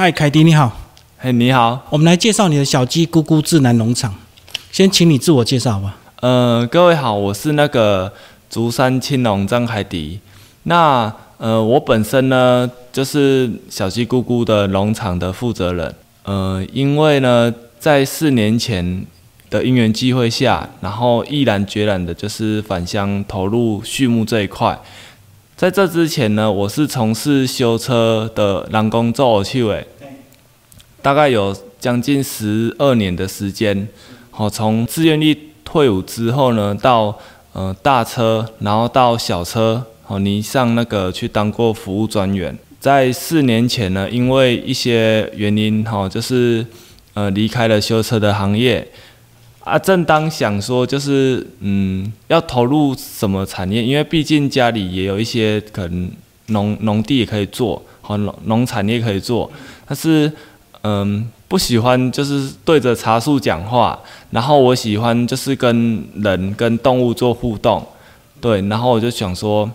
嗨，凯迪你好，嘿，你好，我们来介绍你的小鸡咕咕智能农场。先请你自我介绍吧。呃，各位好，我是那个竹山青龙张凯迪。那呃，我本身呢就是小鸡咕咕的农场的负责人。呃，因为呢，在四年前的因缘机会下，然后毅然决然的就是返乡投入畜牧这一块。在这之前呢，我是从事修车的人工做器尾，大概有将近十二年的时间。好，从自愿力退伍之后呢，到呃大车，然后到小车，好，你上那个去当过服务专员。在四年前呢，因为一些原因，哈，就是呃离开了修车的行业。啊，正当想说就是嗯要投入什么产业，因为毕竟家里也有一些可能农农地也可以做，和农农产业可以做，但是嗯不喜欢就是对着茶树讲话，然后我喜欢就是跟人跟动物做互动，对，然后我就想说，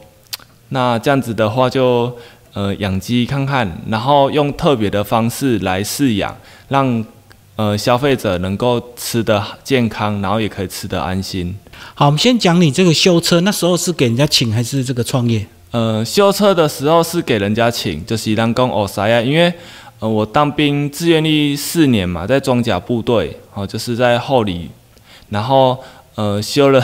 那这样子的话就呃养鸡看看，然后用特别的方式来饲养，让。呃，消费者能够吃得健康，然后也可以吃得安心。好，我们先讲你这个修车，那时候是给人家请还是这个创业？呃，修车的时候是给人家请，就是当工哦啥呀？因为呃，我当兵志愿役四年嘛，在装甲部队，哦，就是在后里，然后呃修了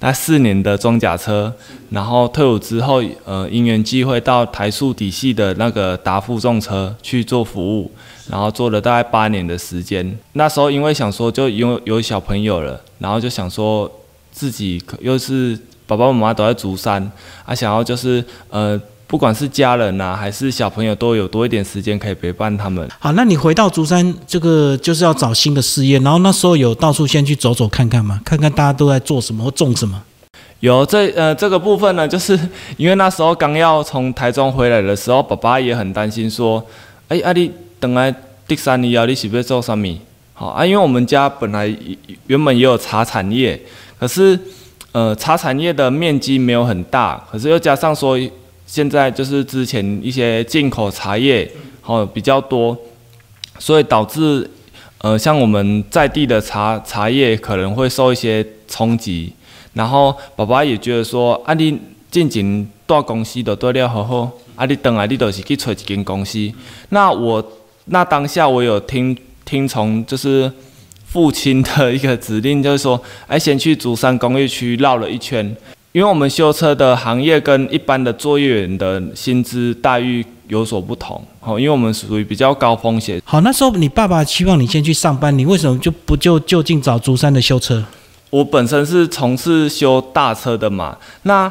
那四年的装甲车，然后退伍之后，呃，因缘际会到台塑底系的那个达负重车去做服务。然后做了大概八年的时间，那时候因为想说就有有小朋友了，然后就想说自己又是爸爸妈妈都在竹山，啊，想要就是呃，不管是家人呐还是小朋友都有多一点时间可以陪伴他们。好，那你回到竹山这个就是要找新的事业，然后那时候有到处先去走走看看嘛，看看大家都在做什么或种什么。有这呃这个部分呢，就是因为那时候刚要从台中回来的时候，爸爸也很担心说，哎阿弟。等来第三年要你是不是做什么？好啊，因为我们家本来原本也有茶产业，可是呃茶产业的面积没有很大，可是又加上说现在就是之前一些进口茶叶好比较多，所以导致呃像我们在地的茶茶叶可能会受一些冲击。然后爸爸也觉得说，啊你进前大公司都做了好好，啊你等来你都是去找一间公司，那我。那当下我有听听从，就是父亲的一个指令，就是说，哎，先去竹山工业区绕了一圈，因为我们修车的行业跟一般的作业员的薪资待遇有所不同，哦，因为我们属于比较高风险。好，那时候你爸爸希望你先去上班，你为什么就不就就近找竹山的修车？我本身是从事修大车的嘛，那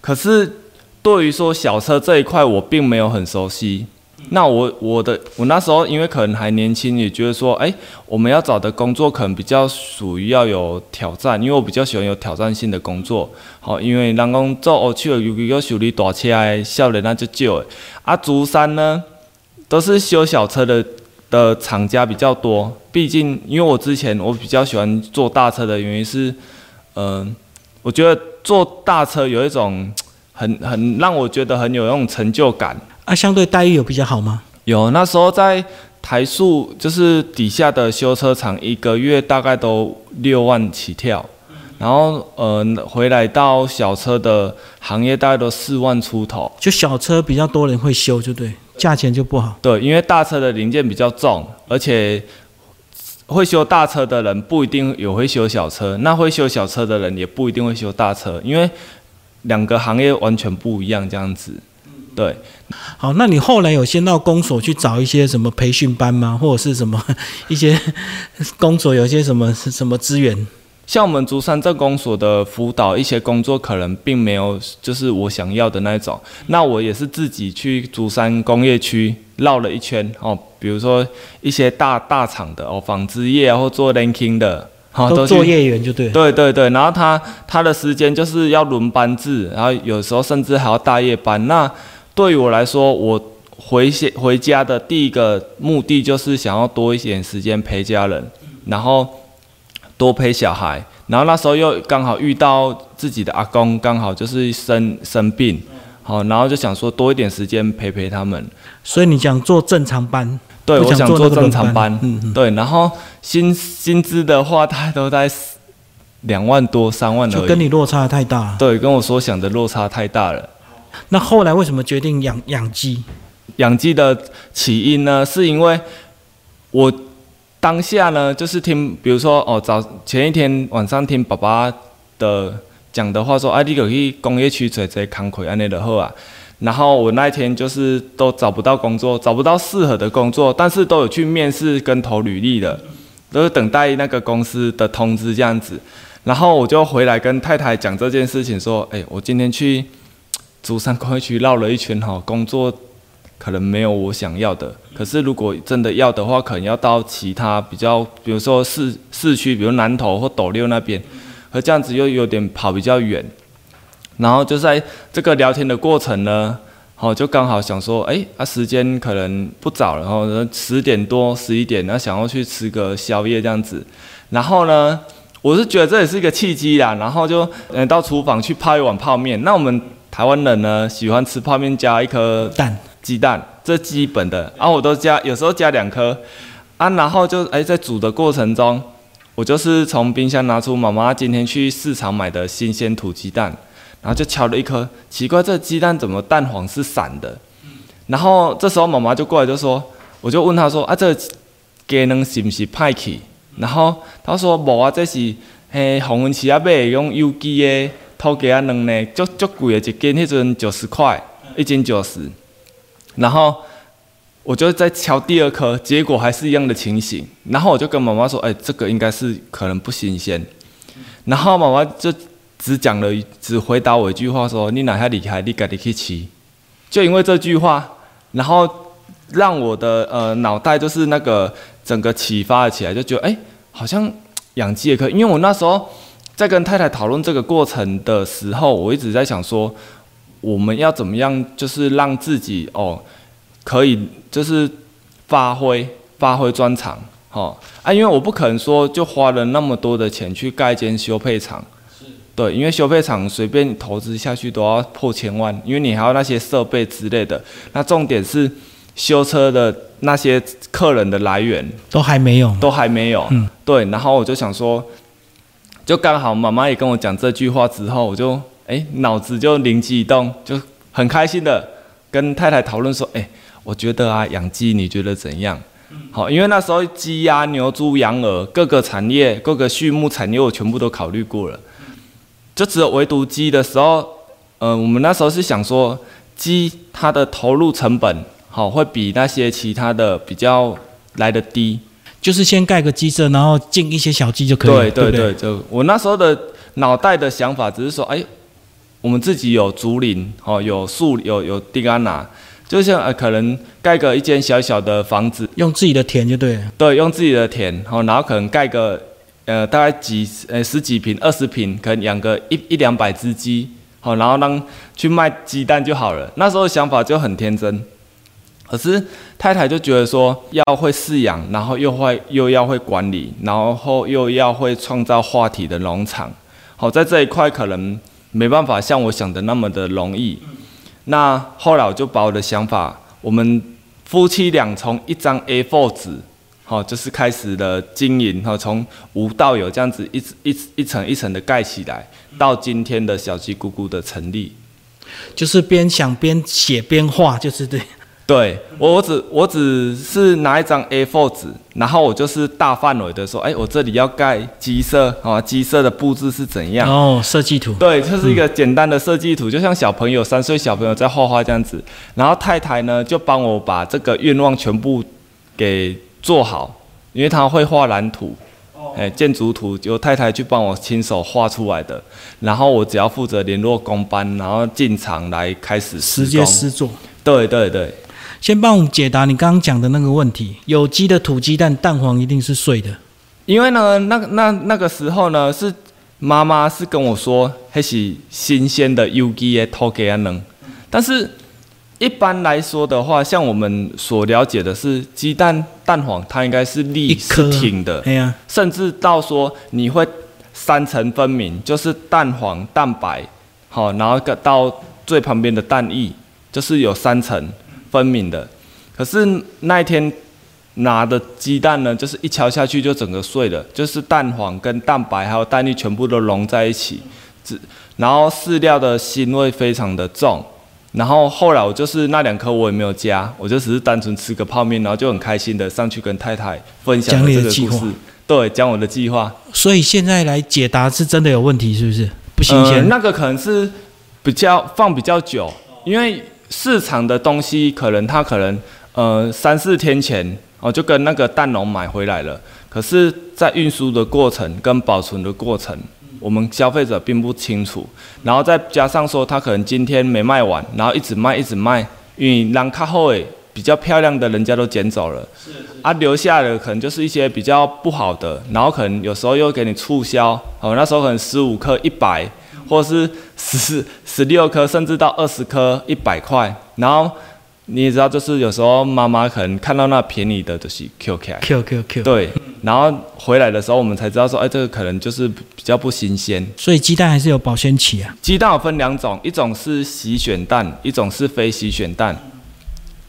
可是对于说小车这一块，我并没有很熟悉。那我我的我那时候因为可能还年轻，也觉得说，哎，我们要找的工作可能比较属于要有挑战，因为我比较喜欢有挑战性的工作。好，因为人讲做欧去了，尤其要修理大车的少年那就少诶。啊，竹山呢都是修小车的的厂家比较多，毕竟因为我之前我比较喜欢做大车的原因是，嗯，我觉得做大车有一种很很让我觉得很有那种成就感。啊，相对待遇有比较好吗？有，那时候在台塑，就是底下的修车厂，一个月大概都六万起跳，然后呃，回来到小车的行业大概都四万出头。就小车比较多人会修，就对，价钱就不好。对，因为大车的零件比较重，而且会修大车的人不一定有会修小车，那会修小车的人也不一定会修大车，因为两个行业完全不一样，这样子。对，好，那你后来有先到公所去找一些什么培训班吗？或者是什么 一些 公所有些什么什么资源？像我们竹山镇公所的辅导一些工作，可能并没有就是我想要的那种。那我也是自己去竹山工业区绕了一圈哦，比如说一些大大厂的哦，纺织业或做 linking 的。都做业员就对，对对对，然后他他的时间就是要轮班制，然后有时候甚至还要大夜班。那对于我来说，我回些回家的第一个目的就是想要多一点时间陪家人，然后多陪小孩。然后那时候又刚好遇到自己的阿公，刚好就是生生病，好，然后就想说多一点时间陪陪他们。所以你想做正常班？对，不我想做正常班，嗯嗯，对，然后薪薪资的话，大概都在两万多、三万就而已。跟你落差太大。对，跟我所想的落差太大了。那后来为什么决定养养鸡？养鸡的起因呢，是因为我当下呢，就是听，比如说哦，早前一天晚上听爸爸的讲的话说，啊，你可去工业区做这工课安尼就好啊。然后我那一天就是都找不到工作，找不到适合的工作，但是都有去面试跟投履历的，都是等待那个公司的通知这样子。然后我就回来跟太太讲这件事情，说，哎，我今天去竹山工业区绕了一圈哈，工作可能没有我想要的。可是如果真的要的话，可能要到其他比较，比如说市市区，比如南投或斗六那边，而这样子又有点跑比较远。然后就在这个聊天的过程呢，好，就刚好想说，哎，啊，时间可能不早了，然后十点多、十一点，那想要去吃个宵夜这样子。然后呢，我是觉得这也是一个契机啦，然后就嗯到厨房去泡一碗泡面。那我们 台湾人呢，喜欢吃泡面加一颗蛋鸡蛋，这基本的。然、后我都加，有时候加两颗啊。然后就哎，在煮的过程中，我就是从冰箱拿出妈妈今天去市场买的新鲜土鸡蛋，然后就敲了一颗，奇怪，这鸡蛋怎么蛋黄是散的？然后这时候妈妈就过来就说，我就问她说啊，这个鸡卵是不是派去？然后她说无啊，这是嘿红文市啊买的用有机的土鸡仔卵呢，足足贵的一斤，迄阵九十块，一斤九十。然后我就在敲第二颗，结果还是一样的情形。然后我就跟妈妈说：“哎、这个应该是可能不新鲜。”然后妈妈就只讲了一，只回答我一句话说：“你哪下厉害，你赶紧去吃。”就因为这句话，然后让我的呃脑袋就是那个整个启发了起来，就觉得哎、好像养鸡也可以。因为我那时候在跟太太讨论这个过程的时候，我一直在想说，我们要怎么样，就是让自己哦，可以就是发挥发挥专长，哦。啊，因为我不可能说就花了那么多的钱去盖一间修配厂，对，因为修配厂随便投资下去都要破千万，因为你还要那些设备之类的。那重点是修车的那些客人的来源。都还没有，都还没有，嗯。对。然后我就想说，就刚好妈妈也跟我讲这句话之后，我就哎脑子就灵机一动，就很开心的跟太太讨论说，哎，我觉得啊养鸡你觉得怎样？好，因为那时候鸡鸭牛猪羊鹅各个产业各个畜牧产业我全部都考虑过了，就只有唯独鸡的时候，呃，我们那时候是想说鸡它的投入成本好会比那些其他的比较来的低，就是先盖个鸡舍，然后进一些小鸡就可以了，对对对就我那时候的脑袋的想法只是说，哎，我们自己有竹林，哦，有树，有有地安拿，就像呃，可能盖个一间小小的房子，用自己的田就对了。对，用自己的田，哦，然后可能盖个呃大概几呃十几平、二十平，可能养个一一两百只鸡，好、然后让去卖鸡蛋就好了。那时候想法就很天真，可是太太就觉得说要会饲养，然后又会又要会管理，然后又要会创造话题的农场，好、在这一块可能没办法像我想的那么的容易。那后来我就把我的想法，我们夫妻俩从一张 A4 纸，好、就是开始了经营，哈、从无到有这样子一一一层一层的盖起来，到今天的小鸡姑姑的成立。就是边想边写边画，就是对。对我，我只我只是拿一张 A4 纸，然后我就是大范围的说，哎，我这里要盖鸡舍啊，鸡舍的布置是怎样？哦，设计图。对，就是一个简单的设计图，就像小朋友三岁小朋友在画画这样子。然后太太呢，就帮我把这个愿望全部给做好，因为她会画蓝图，哎，建筑图由太太去帮我亲手画出来的。然后我只要负责联络工班，然后进场来开始施直接工。施作。对对对，先帮我们解答你刚刚讲的那个问题：有机的土鸡蛋蛋黄一定是碎的，因为呢，那那那个时候呢，是妈妈是跟我说，那是新鲜的有机的土鸡仔卵，但是一般来说的话，像我们所了解的是，鸡蛋蛋黄它应该是立是挺的，甚至到说你会三层分明，就是蛋黄、蛋白，好，然后到最旁边的蛋液，就是有三层分明的。可是那一天拿的鸡蛋呢，就是一敲下去就整个碎了，就是蛋黄跟蛋白还有蛋液全部都融在一起，只然后饲料的腥味非常的重。然后后来我就是那两颗我也没有加，我就只是单纯吃个泡面，然后就很开心的上去跟太太分享这个故事。对，讲我的计划。所以现在来解答是真的有问题，是不是？不新鲜？呃。那个可能是比较放比较久，因为市场的东西可能他可能呃三四天前哦就跟那个蛋农买回来了，可是，在运输的过程跟保存的过程，我们消费者并不清楚。然后再加上说，他可能今天没卖完，然后一直卖一直卖，因为让卡后诶比较漂亮的人家都捡走了，啊，留下的可能就是一些比较不好的，然后可能有时候又给你促销，哦，那时候可能十五克一百，或是十十六颗，甚至到二十颗一百块，然后你也知道，就是有时候妈妈可能看到那便宜的，就是 Q 起来，Q Q Q。对，然后回来的时候我们才知道说，哎，这个可能就是比较不新鲜。所以鸡蛋还是有保鲜期啊。鸡蛋有分两种，一种是洗选蛋，一种是非洗选蛋。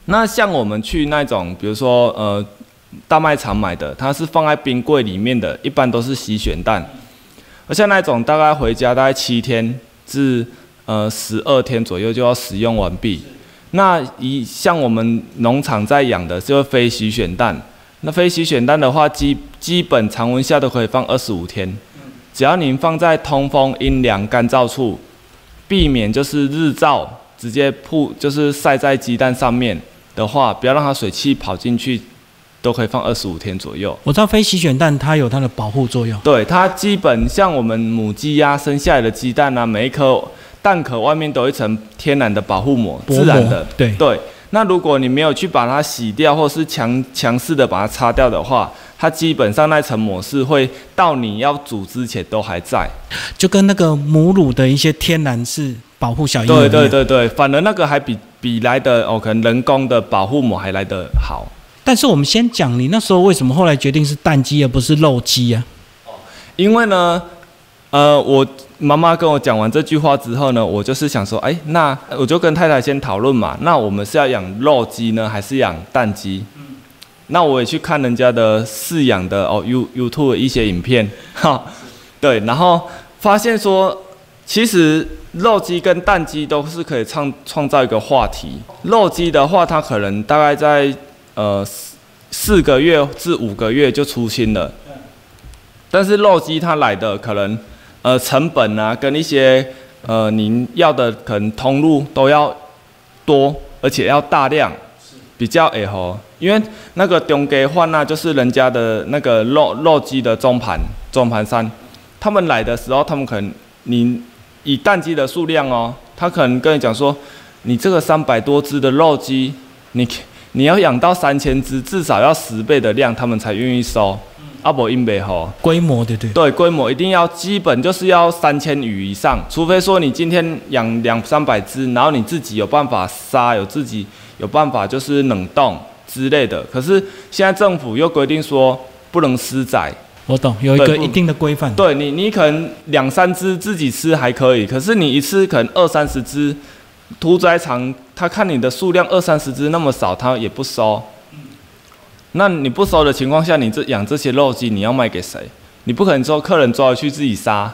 那像我们去那种，比如说呃大卖场买的，它是放在冰柜里面的，一般都是洗选蛋。而像那种大概回家大概七天至呃十二天左右就要使用完毕。那以像我们农场在养的就是非洗选蛋，那非洗选蛋的话，基基本常温下都可以放二十五天，只要您放在通风、阴凉、干燥处，避免就是日照直接铺就是晒在鸡蛋上面的话，不要让它水汽跑进去，都可以放二十五天左右。我知道非洗选蛋它有它的保护作用。对，它基本像我们母鸡呀、生下来的鸡蛋啊，每一颗蛋壳外面都有一层天然的保护膜，自然的。对对，那如果你没有去把它洗掉，或是强强势的把它擦掉的话，它基本上那层膜是会到你要煮之前都还在。就跟那个母乳的一些天然是保护小婴儿对。对对对，反而那个还比比来的哦，可能人工的保护膜还来得好。但是我们先讲，你那时候为什么后来决定是蛋鸡而不是肉鸡啊？因为呢，呃，我妈妈跟我讲完这句话之后呢，我就是想说，哎，那我就跟太太先讨论嘛，那我们是要养肉鸡呢，还是养蛋鸡？那我也去看人家的饲养的哦，You YouTube 的一些影片，哈，对，然后发现说，其实肉鸡跟蛋鸡都是可以创创造一个话题。肉鸡的话，它可能大概在呃四四个月至五个月就出新了，但是肉鸡它来的可能呃成本啊，跟一些呃您要的可能通路都要多，而且要大量，比较哎好。因为那个中给换啊，就是人家的那个肉肉鸡的中盘中盘山，他们来的时候，他们可能你以蛋鸡的数量哦，他可能跟你讲说，你这个三百多只的肉鸡，你你要养到三千只，至少要十倍的量，他们才愿意收。阿伯因北吼，规模对对？对，规模一定要基本就是要三千羽以上，除非说你今天养两三百只，然后你自己有办法杀，有自己有办法就是冷冻之类的。可是现在政府又规定说不能私宰，我懂，有一个一定的规范。对你，你可能两三只自己吃还可以，可是你一次可能二三十只，屠宰场他看你的数量二三十只那么少，他也不收。那你不收的情况下，你这养这些肉鸡，你要卖给谁？你不可能说客人抓回去自己杀。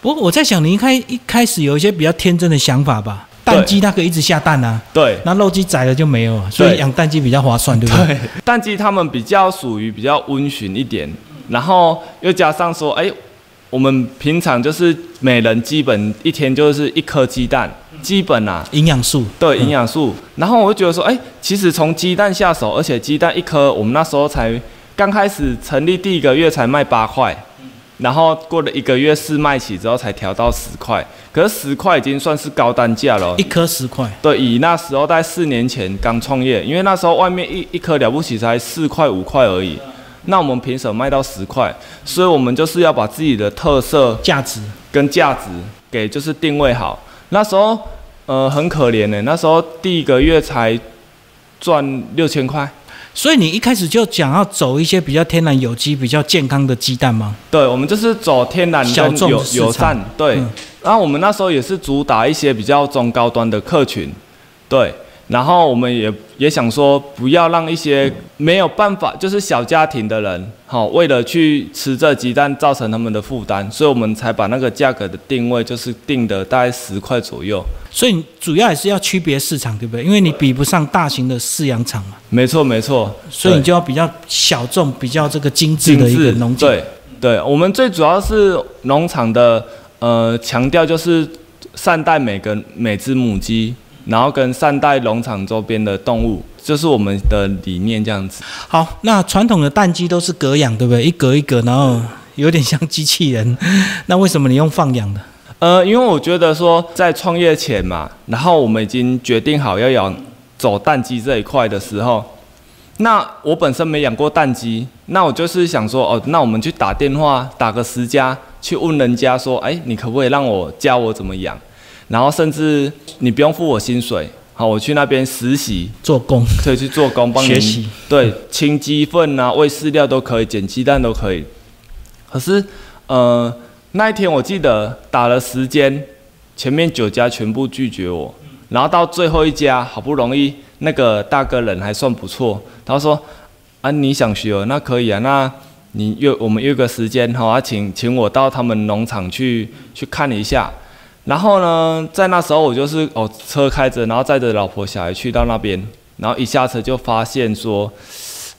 不过我在想，你一开一开始有一些比较天真的想法吧？蛋鸡它可以一直下蛋啊，对那肉鸡宰了就没有了，所以养蛋鸡比较划算，对不对？对，蛋鸡它们比较属于比较温驯一点，然后又加上说，哎，我们平常就是每人基本一天就是一颗鸡蛋，基本啊，营养素对营养素。然后我就觉得说，哎，其实从鸡蛋下手，而且鸡蛋一颗，我们那时候才刚开始成立第一个月才卖八块，然后过了一个月试卖起之后才调到十块，可是十块已经算是高单价了哦。一颗十块，对，以那时候在四年前刚创业，因为那时候外面一一颗了不起才四块五块而已，那我们凭什么卖到十块？所以我们就是要把自己的特色价值跟价值给就是定位好。那时候呃很可怜呢，那时候第一个月才赚六千块。所以你一开始就想要走一些比较天然、有机、比较健康的鸡蛋吗？对，我们就是走天然友众友善，对。嗯然后我们那时候也是主打一些比较中高端的客群，对。然后我们也也想说，不要让一些没有办法，就是小家庭的人，好，为了去吃这鸡蛋，造成他们的负担，所以我们才把那个价格的定位就是定的大概十块左右。所以主要也是要区别市场，对不对？因为你比不上大型的饲养场嘛，没错没错，所以你就要比较小众、比较这个精致的一个农场。对对，我们最主要是农场的呃强调就是善待每个每只母鸡。然后跟善待农场周边的动物，就是我们的理念这样子。好，那传统的蛋鸡都是隔养，对不对？一格一格，然后有点像机器人。那为什么你用放养的？呃，因为我觉得说在创业前嘛，然后我们已经决定好要养走蛋鸡这一块的时候，那我本身没养过蛋鸡，那我就是想说，哦，那我们去打电话打个十家，去问人家说，哎，你可不可以让我教我怎么养？然后甚至你不用付我薪水，好，我去那边实习做工，对，去做工帮学习，对，清鸡粪啊，喂饲料都可以，捡鸡蛋都可以。可是，呃，那一天我记得打了时间，前面九家全部拒绝我，然后到最后一家，好不容易那个大哥人还算不错，他说啊，你想学哦，那可以啊，那你约我们约个时间，好啊，请请我到他们农场去去看一下。然后呢，在那时候我就是哦，车开着，然后载着老婆小孩去到那边，然后一下车就发现说，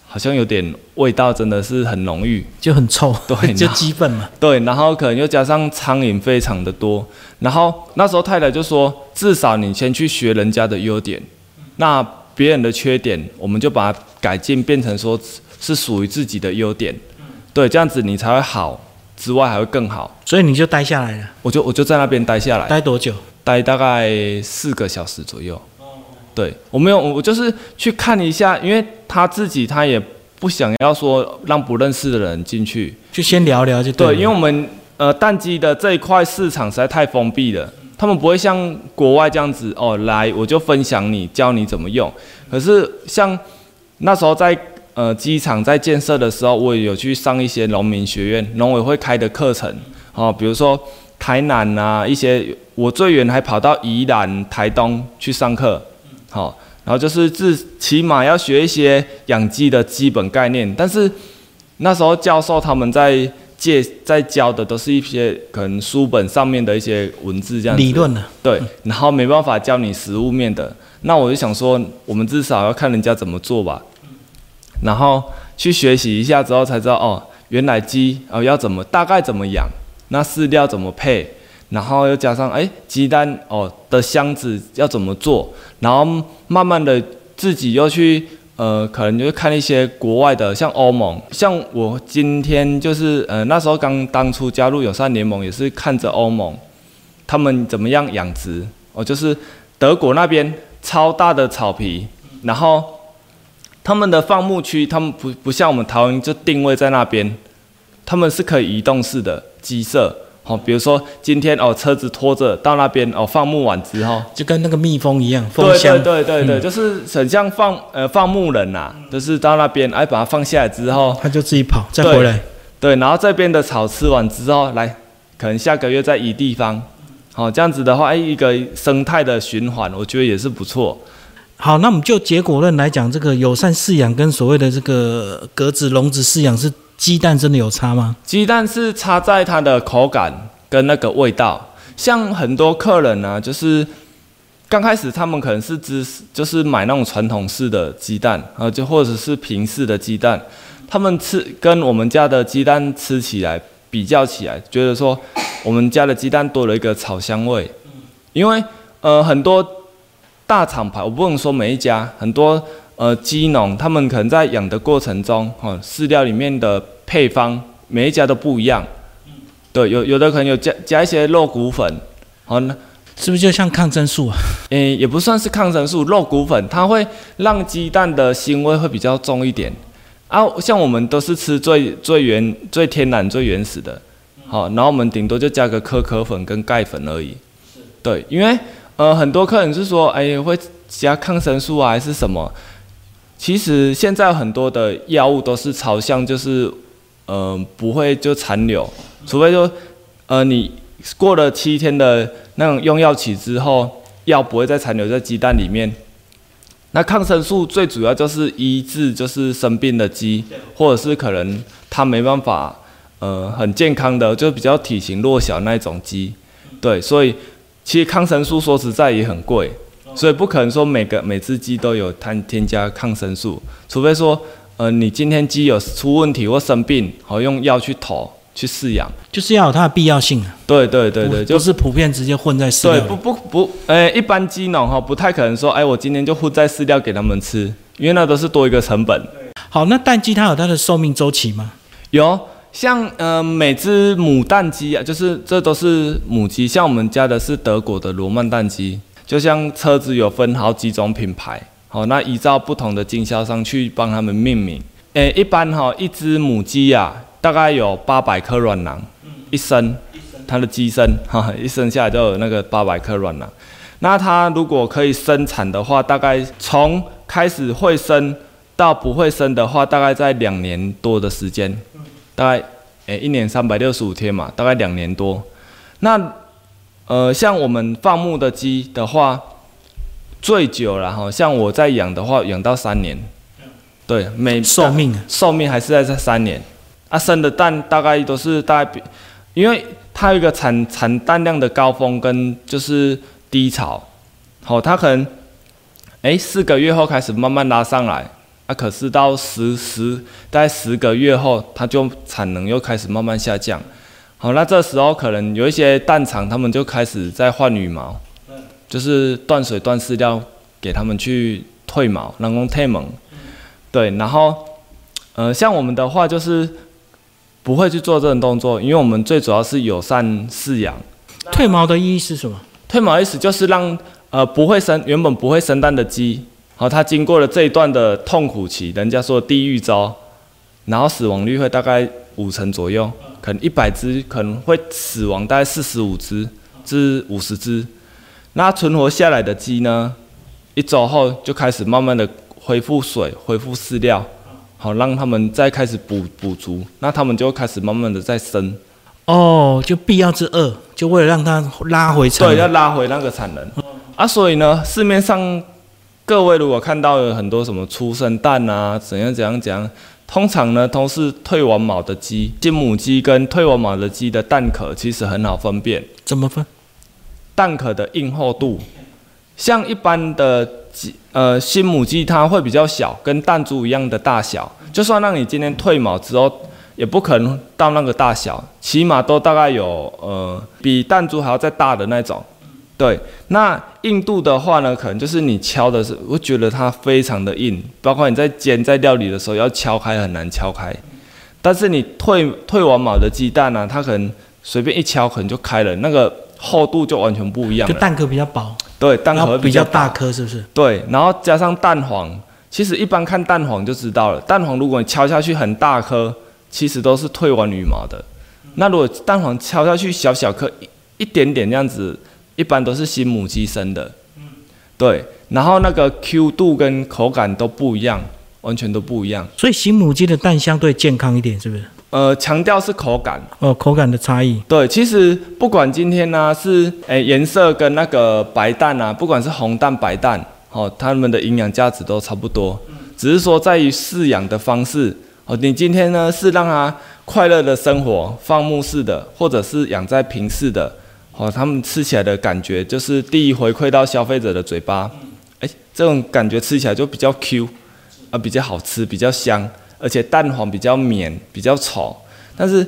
好像有点味道，真的是很浓郁，就很臭，对，就鸡粪嘛。对，然后可能又加上苍蝇非常的多，然后那时候太太就说，至少你先去学人家的优点，那别人的缺点，我们就把它改进变成说是属于自己的优点，对，这样子你才会好。之外还会更好，所以你就待下来了。我就我就在那边待下来。待多久？待大概四个小时左右。对，我没有，我就是去看一下，因为他自己他也不想要说让不认识的人进去，就先聊聊就对。因为我们呃淡季的这一块市场实在太封闭了，他们不会像国外这样子哦，来我就分享你教你怎么用。可是像那时候在。呃，机场在建设的时候，我也有去上一些农民学院、农委会开的课程，哦，比如说台南啊，一些我最远还跑到宜兰、台东去上课，好，然后就是至起码要学一些养鸡的基本概念。但是那时候教授他们在借在教的都是一些可能书本上面的一些文字这样理论的，对，然后没办法教你实物面的。那我就想说，我们至少要看人家怎么做吧。然后去学习一下之后才知道哦，原来鸡哦要怎么大概怎么养，那饲料怎么配，然后又加上哎鸡蛋哦的箱子要怎么做，然后慢慢的自己又去呃可能就看一些国外的像欧盟，像我今天就是呃那时候刚当初加入友善联盟也是看着欧盟他们怎么样养殖哦，就是德国那边超大的草皮，然后。他们的放牧区，他们不不像我们台湾就定位在那边，他们是可以移动式的鸡舍，好，比如说今天哦车子拖着到那边哦放牧完之后，就跟那个蜜蜂一样，蜂箱，对对对对，就是很像放呃放牧人呐，就是到那边哎把它放下来之后，它就自己跑再回来，对，然后这边的草吃完之后来，可能下个月再移地方，好这样子的话，哎一个生态的循环，我觉得也是不错。好，那我们就结果论来讲，这个友善饲养跟所谓的这个格子笼子饲养是鸡蛋真的有差吗？鸡蛋是差在它的口感跟那个味道。像很多客人呢，就是刚开始他们可能是只就是买那种传统式的鸡蛋，啊，就或者是平式的鸡蛋，他们吃跟我们家的鸡蛋吃起来比较起来，觉得说我们家的鸡蛋多了一个草香味，因为呃很多。大厂牌，我不能说每一家，很多呃鸡农，他们可能在养的过程中，哈，饲料里面的配方每一家都不一样。对，有有的可能有加加一些肉骨粉，好，那是不是就像抗生素啊？诶，也不算是抗生素，肉骨粉它会让鸡蛋的腥味会比较重一点。啊，像我们都是吃最最原、最天然、最原始的，好，然后我们顶多就加个可可粉跟钙粉而已。对，因为。呃，很多客人是说，哎，会加抗生素啊，还是什么？其实现在很多的药物都是朝向，就是，呃，不会就残留，除非说，呃，你过了七天的那种用药期之后，药不会再残留在鸡蛋里面。那抗生素最主要就是医治就是生病的鸡，或者是可能它没办法呃很健康的，就比较体型弱小那种鸡，对，所以其实抗生素说实在也很贵，所以不可能说每个每只鸡都有添添加抗生素，除非说呃你今天鸡有出问题或生病，好用药去投去饲养，就是要有它的必要性啊。对对对对，就是普遍直接混在饲，料对。不不不，呃，一般鸡农哈不太可能说，哎，我今天就混在饲料给他们吃，因为那都是多一个成本。好，那蛋鸡它有它的寿命周期吗？有像呃每只母蛋鸡啊，就是这都是母鸡，像我们家的是德国的罗曼蛋鸡，就像车子有分好几种品牌，好，那依照不同的经销商去帮他们命名。诶，一般哈一只母鸡呀、大概有八百颗卵囊，一生，它的鸡生哈一生下来就有那个八百颗卵囊。那它如果可以生产的话，大概从开始会生到不会生的话，大概在两年多的时间，大概诶一年三百六十五天嘛，大概两年多。那呃，像我们放牧的鸡的话，最久了哈，像我在养的话，养到三年，对，每寿命啊，寿命还是在这三年。啊，生的蛋大概都是大概比，因为它有一个产产蛋量的高峰跟就是低潮，好、它可能，哎，四个月后开始慢慢拉上来，啊，可是到十十大概十个月后，它就产能又开始慢慢下降。好，那这时候可能有一些蛋厂，他们就开始在换羽毛，就是断水断饲料给他们去退毛，人工退毛。对，然后，呃，像我们的话就是不会去做这种动作，因为我们最主要是友善饲养。退毛的意义是什么？退毛意思就是让呃不会生原本不会生蛋的鸡，好、它经过了这一段的痛苦期，人家说地狱招，然后死亡率会大概五成左右，可能一百只可能会死亡大概四十五只至五十只，那存活下来的鸡呢，一周后就开始慢慢的恢复水，恢复饲料，好让他们再开始补补足，那他们就开始慢慢的再生。哦，就必要之二，就为了让它拉回产对，要。拉回那个产能啊。所以呢，市面上各位如果看到有很多什么出生蛋啊，怎样怎样怎样，通常呢都是退完毛的鸡，金母鸡跟退完毛的鸡的蛋壳其实很好分辨，怎么分？蛋壳的硬厚度，像一般的鸡，呃，新母鸡它会比较小，跟弹珠一样的大小，就算让你今天退毛之后。也不可能到那个大小，起码都大概有呃比弹珠还要再大的那种。对，那硬度的话呢，可能就是你敲的是，我觉得它非常的硬，包括你在煎在料理的时候要敲开很难敲开。但是你退退完毛的鸡蛋呢、它可能随便一敲可能就开了，那个厚度就完全不一样了。就蛋壳比较薄，对，蛋壳比较大大。颗，是不是？对，然后加上蛋黄，其实一般看蛋黄就知道了。蛋黄如果你敲下去很大颗，其实都是退完羽毛的。那如果蛋黄敲下去小小颗一一点点这样子，一般都是新母鸡生的。对，然后那个 Q 度跟口感都不一样，完全都不一样。所以新母鸡的蛋相对健康一点，是不是？呃，强调是口感。哦，口感的差异。对，其实不管今天呢、是诶颜色跟那个白蛋啊，不管是红蛋白蛋，哦，它们的营养价值都差不多，只是说在于饲养的方式。哦，你今天呢是让它快乐的生活，放牧式的，或者是养在平式的，哦，他们吃起来的感觉就是第一回馈到消费者的嘴巴，诶，这种感觉吃起来就比较 Q，啊，比较好吃，比较香，而且蛋黄比较绵，比较稠。但是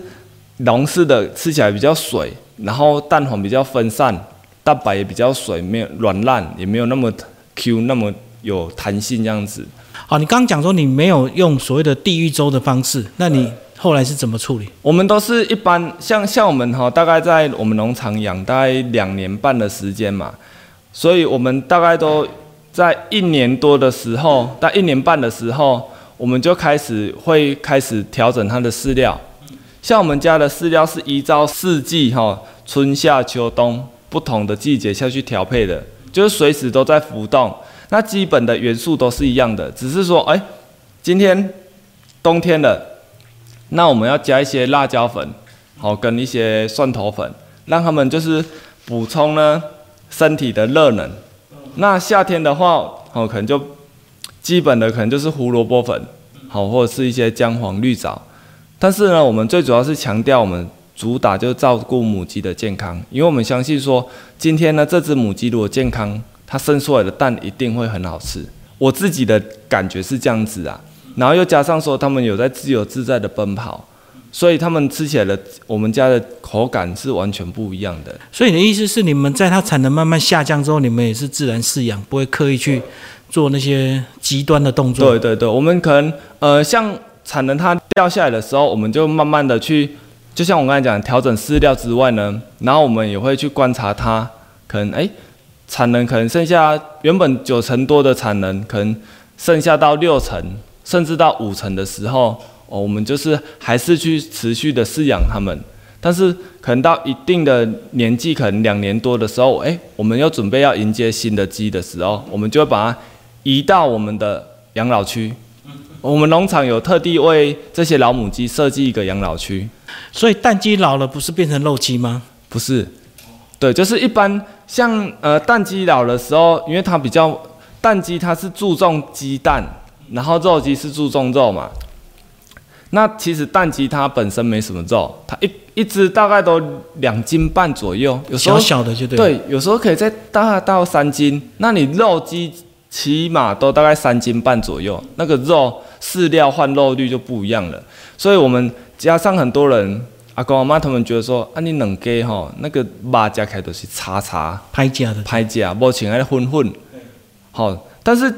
笼式的吃起来比较水，然后蛋黄比较分散，蛋白也比较水，没有软烂，也没有那么 Q，那么有弹性这样子。好，你刚刚讲说你没有用所谓的地狱粥的方式，那你后来是怎么处理？我们都是一般像像我们哈，大概在我们农场养大概两年半的时间嘛，所以我们大概都在一年多的时候，在一年半的时候，我们就开始会开始调整它的饲料。像我们家的饲料是依照四季哈，春夏秋冬不同的季节下去调配的，就是随时都在浮动。那基本的元素都是一样的，只是说，哎，今天冬天了，那我们要加一些辣椒粉，好、跟一些蒜头粉，让他们就是补充呢身体的热能。那夏天的话，哦，可能就基本的可能就是胡萝卜粉，好，或者是一些姜黄、绿藻。但是呢，我们最主要是强调我们主打就是照顾母鸡的健康，因为我们相信说，今天呢这只母鸡如果健康，它生出来的蛋一定会很好吃。我自己的感觉是这样子啊，然后又加上说他们有在自由自在的奔跑，所以他们吃起来的我们家的口感是完全不一样的。所以你的意思是，你们在它产能慢慢下降之后，你们也是自然饲养，不会刻意去做那些极端的动作。对对对，我们可能呃，像产能它掉下来的时候，我们就慢慢的去，就像我刚才讲调整饲料之外呢，然后我们也会去观察它，可能哎，产能可能剩下原本九成多的产能，可能剩下到六成，甚至到五成的时候，哦，我们就是还是去持续的饲养它们。但是可能到一定的年纪，可能两年多的时候，哎，我们又准备要迎接新的鸡的时候，我们就会把它移到我们的养老区。我们农场有特地为这些老母鸡设计一个养老区。所以蛋鸡老了不是变成肉鸡吗？不是，对，就是一般像呃蛋鸡老的时候，因为它比较蛋鸡它是注重鸡蛋，然后肉鸡是注重肉嘛。那其实蛋鸡它本身没什么肉，它一一只大概都两斤半左右，有时候小小的就对。对，有时候可以再大到三斤。那你肉鸡起码都大概三斤半左右，那个肉饲料换肉率就不一样了。所以我们加上很多人阿公阿妈他们觉得说，啊你两鸡吼那个肉加起来都是叉叉拍价的，拍价，无像那混混。好，但是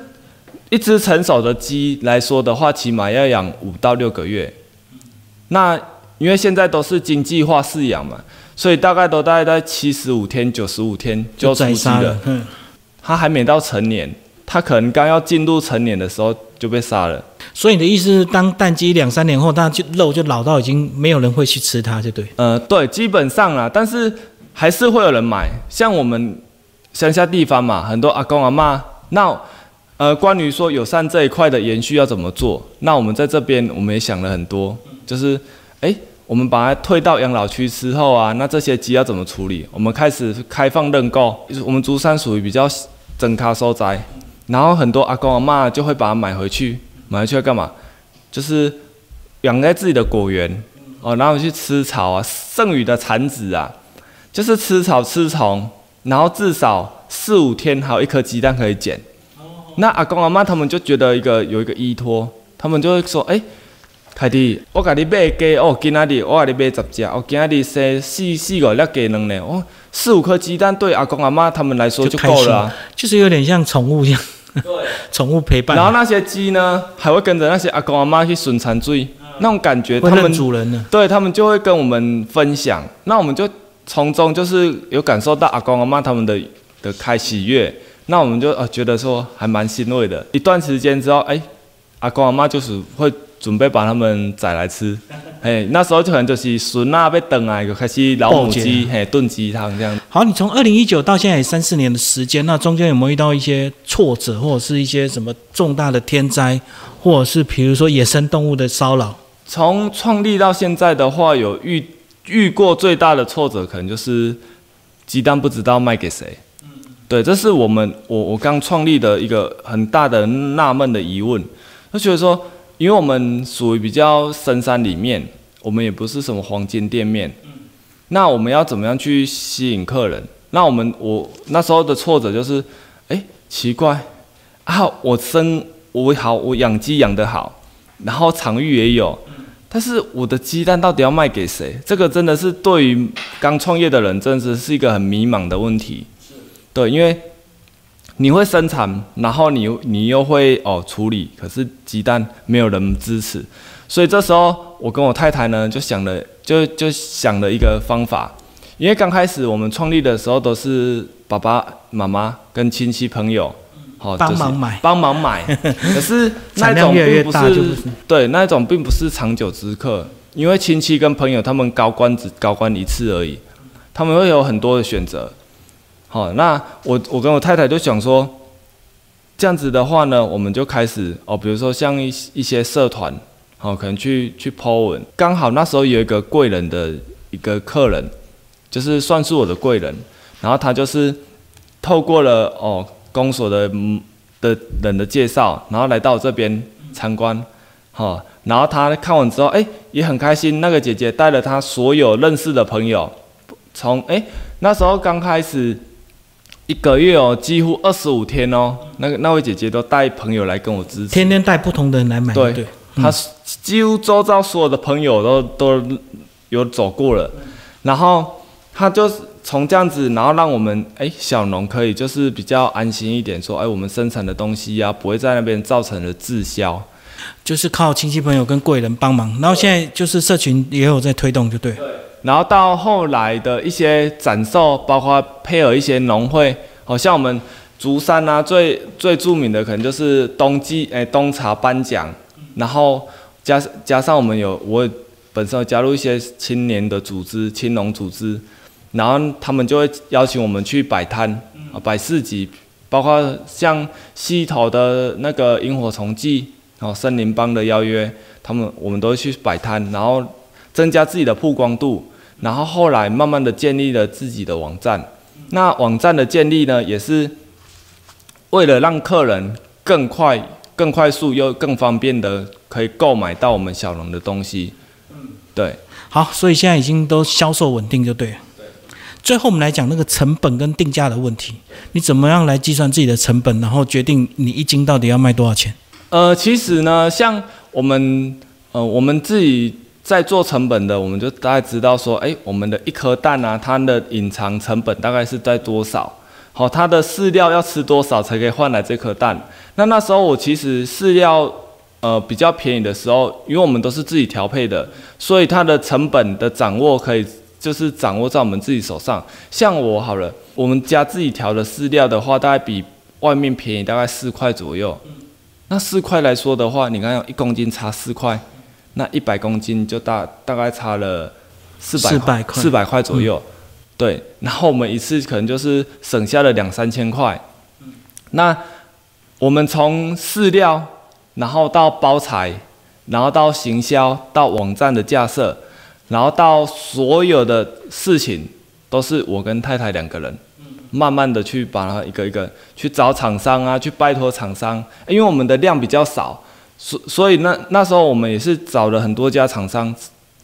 一只成熟的鸡来说的话，起码要养五到六个月。那因为现在都是经济化饲养嘛，所以大概都大概在七十五天、九十五天就出鸡了。嗯，它还没到成年，它可能刚要进入成年的时候就被杀了。所以你的意思是，当蛋鸡两三年后，它就肉就老到已经没有人会去吃它，就对。呃，对，基本上啦，但是还是会有人买。像我们乡下地方嘛，很多阿公阿妈，那呃，关于说友善这一块的延续要怎么做，那我们在这边我们也想了很多，就是哎，我们把它退到养老区之后啊，那这些鸡要怎么处理？我们开始开放认购，我们竹山属于比较整卡收摘，然后很多阿公阿妈就会把它买回去，买回去要干嘛？就是养在自己的果园哦，然后去吃草啊，剩余的产子啊，就是吃草吃虫，然后至少四五天还有一颗鸡蛋可以捡。那阿公阿妈他们就觉得一个有一个依托，他们就会说：哎、凯蒂，我给你买鸡哦，今仔日我给你买十只，哦，今仔日生四四五粒鸡卵呢，哦，四五颗鸡蛋对阿公阿妈他们来说就够了、啊。就是有点像宠物一样，对。宠物陪伴，然后那些鸡呢，还会跟着那些阿公阿妈去巡残追，那种感觉，他们主人呢。对他们就会跟我们分享，那我们就从中就是有感受到阿公阿妈他们的的开喜悦，那我们就呃觉得说还蛮欣慰的。一段时间之后，哎，阿公阿妈就是会准备把他们宰来吃，嘿，那时候就可能就是孙啊被等啊，就开始老母鸡嘿炖鸡汤这样。好，你从二零一九到现在三四年的时间，那中间有没有遇到一些挫折，或者是一些什么重大的天灾，或者是比如说野生动物的骚扰？从创立到现在的话，有遇遇过最大的挫折，可能就是鸡蛋不知道卖给谁。对，这是我们我我刚创立的一个很大的纳闷的疑问，就觉得说，因为我们属于比较深山里面，我们也不是什么黄金店面，那我们要怎么样去吸引客人？那我们我那时候的挫折就是，哎，奇怪啊，我生我好，我养鸡养得好，然后场域也有，但是我的鸡蛋到底要卖给谁？这个真的是对于刚创业的人，真的是是一个很迷茫的问题。对，因为你会生产，然后你你又会哦处理，可是鸡蛋没有人支持，所以这时候我跟我太太呢就想了，就就想了一个方法。因为刚开始我们创立的时候都是爸爸妈妈跟亲戚朋友，好、帮忙买帮忙买，可是那种越大就不是对那种并不是长久之客，因为亲戚跟朋友他们高官只高官一次而已，他们会有很多的选择。好，那我我跟我太太就想说，这样子的话呢，我们就开始哦，比如说像一一些社团，好、可能去去 po 文，刚好那时候有一个贵人的一个客人，就是算是我的贵人，然后他就是透过了哦公所的的人的介绍，然后来到我这边参观，好，然后他看完之后，哎，也很开心。那个姐姐带了她所有认识的朋友，从哎那时候刚开始一个月哦，几乎二十五天哦，那个那位姐姐都带朋友来跟我支持，天天带不同的人来买，对。对，她几乎周遭所有的朋友都都有走过了，然后她就是从这样子，然后让我们哎小农可以就是比较安心一点，说哎我们生产的东西呀、不会在那边造成了滞销。就是靠亲戚朋友跟贵人帮忙，然后现在就是社群也有在推动，就对。了。然后到后来的一些展售，包括配合一些农会，好、像我们竹山啊，最最著名的可能就是冬季诶冬茶颁奖，然后加加上我们有我本身有加入一些青年的组织、青农组织，然后他们就会邀请我们去摆摊啊摆市集，包括像溪头的那个萤火虫季，哦森林帮的邀约，他们我们都会去摆摊，然后增加自己的曝光度，然后后来慢慢的建立了自己的网站。那网站的建立呢，也是为了让客人更快、更快速又更方便的可以购买到我们小龙的东西。对，好，所以现在已经都销售稳定，就对了。最后我们来讲那个成本跟定价的问题，你怎么样来计算自己的成本，然后决定你一斤到底要卖多少钱？呃，其实呢，像我们呃我们自己在做成本的，我们就大概知道说，哎，我们的一颗蛋啊，它的隐藏成本大概是在多少？好、它的饲料要吃多少才可以换来这颗蛋？那那时候我其实饲料呃比较便宜的时候，因为我们都是自己调配的，所以它的成本的掌握可以就是掌握在我们自己手上。像我好了，我们家自己调的饲料的话，大概比外面便宜大概四块左右。那四块来说的话，你看一公斤差四块，那一百公斤就大大概差了四百400块。四百块左右。对，然后我们一次可能就是省下了两三千块。那我们从饲料，然后到包材，然后到行销，到网站的架设，然后到所有的事情，都是我跟太太两个人，慢慢的去把它一个一个去找厂商啊，去拜托厂商，因为我们的量比较少，所所以那那时候我们也是找了很多家厂商，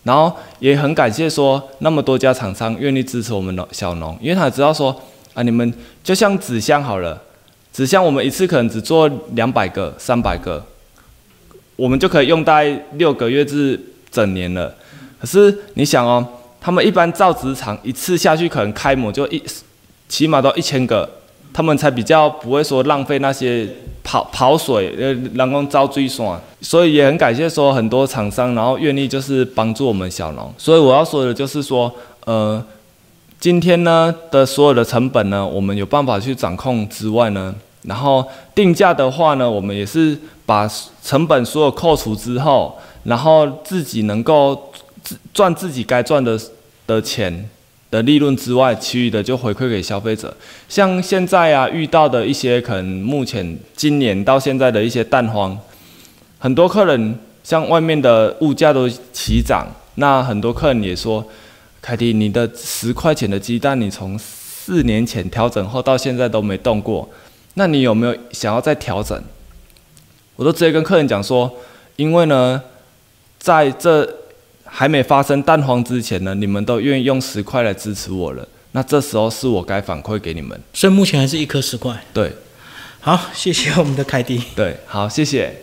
然后也很感谢说那么多家厂商愿意支持我们的小农，因为他知道说啊，你们就像纸箱好了，纸箱我们一次可能只做两百个、三百个，我们就可以用大概六个月至整年了。可是你想哦，他们一般造纸厂一次下去可能开模就一，起码都一千个，他们才比较不会说浪费那些跑跑水，呃，人工招追算。所以也很感谢说很多厂商，然后愿意就是帮助我们小农。所以我要说的就是说，呃，今天呢的所有的成本呢，我们有办法去掌控之外呢，然后定价的话呢，我们也是把成本所有扣除之后，然后自己能够赚自己该赚的的钱的利润之外，其余的就回馈给消费者。像现在啊遇到的一些可能目前今年到现在的一些蛋荒，很多客人像外面的物价都齐涨，那很多客人也说，凯迪，你的十块钱的鸡蛋，你从四年前调整后到现在都没动过，那你有没有想要再调整？我都直接跟客人讲说，因为呢，在这还没发生蛋黄之前呢，你们都愿意用十块来支持我了，那这时候是我该反馈给你们。所以目前还是一颗十块。对好，谢谢我们的凯迪。对，好，谢谢。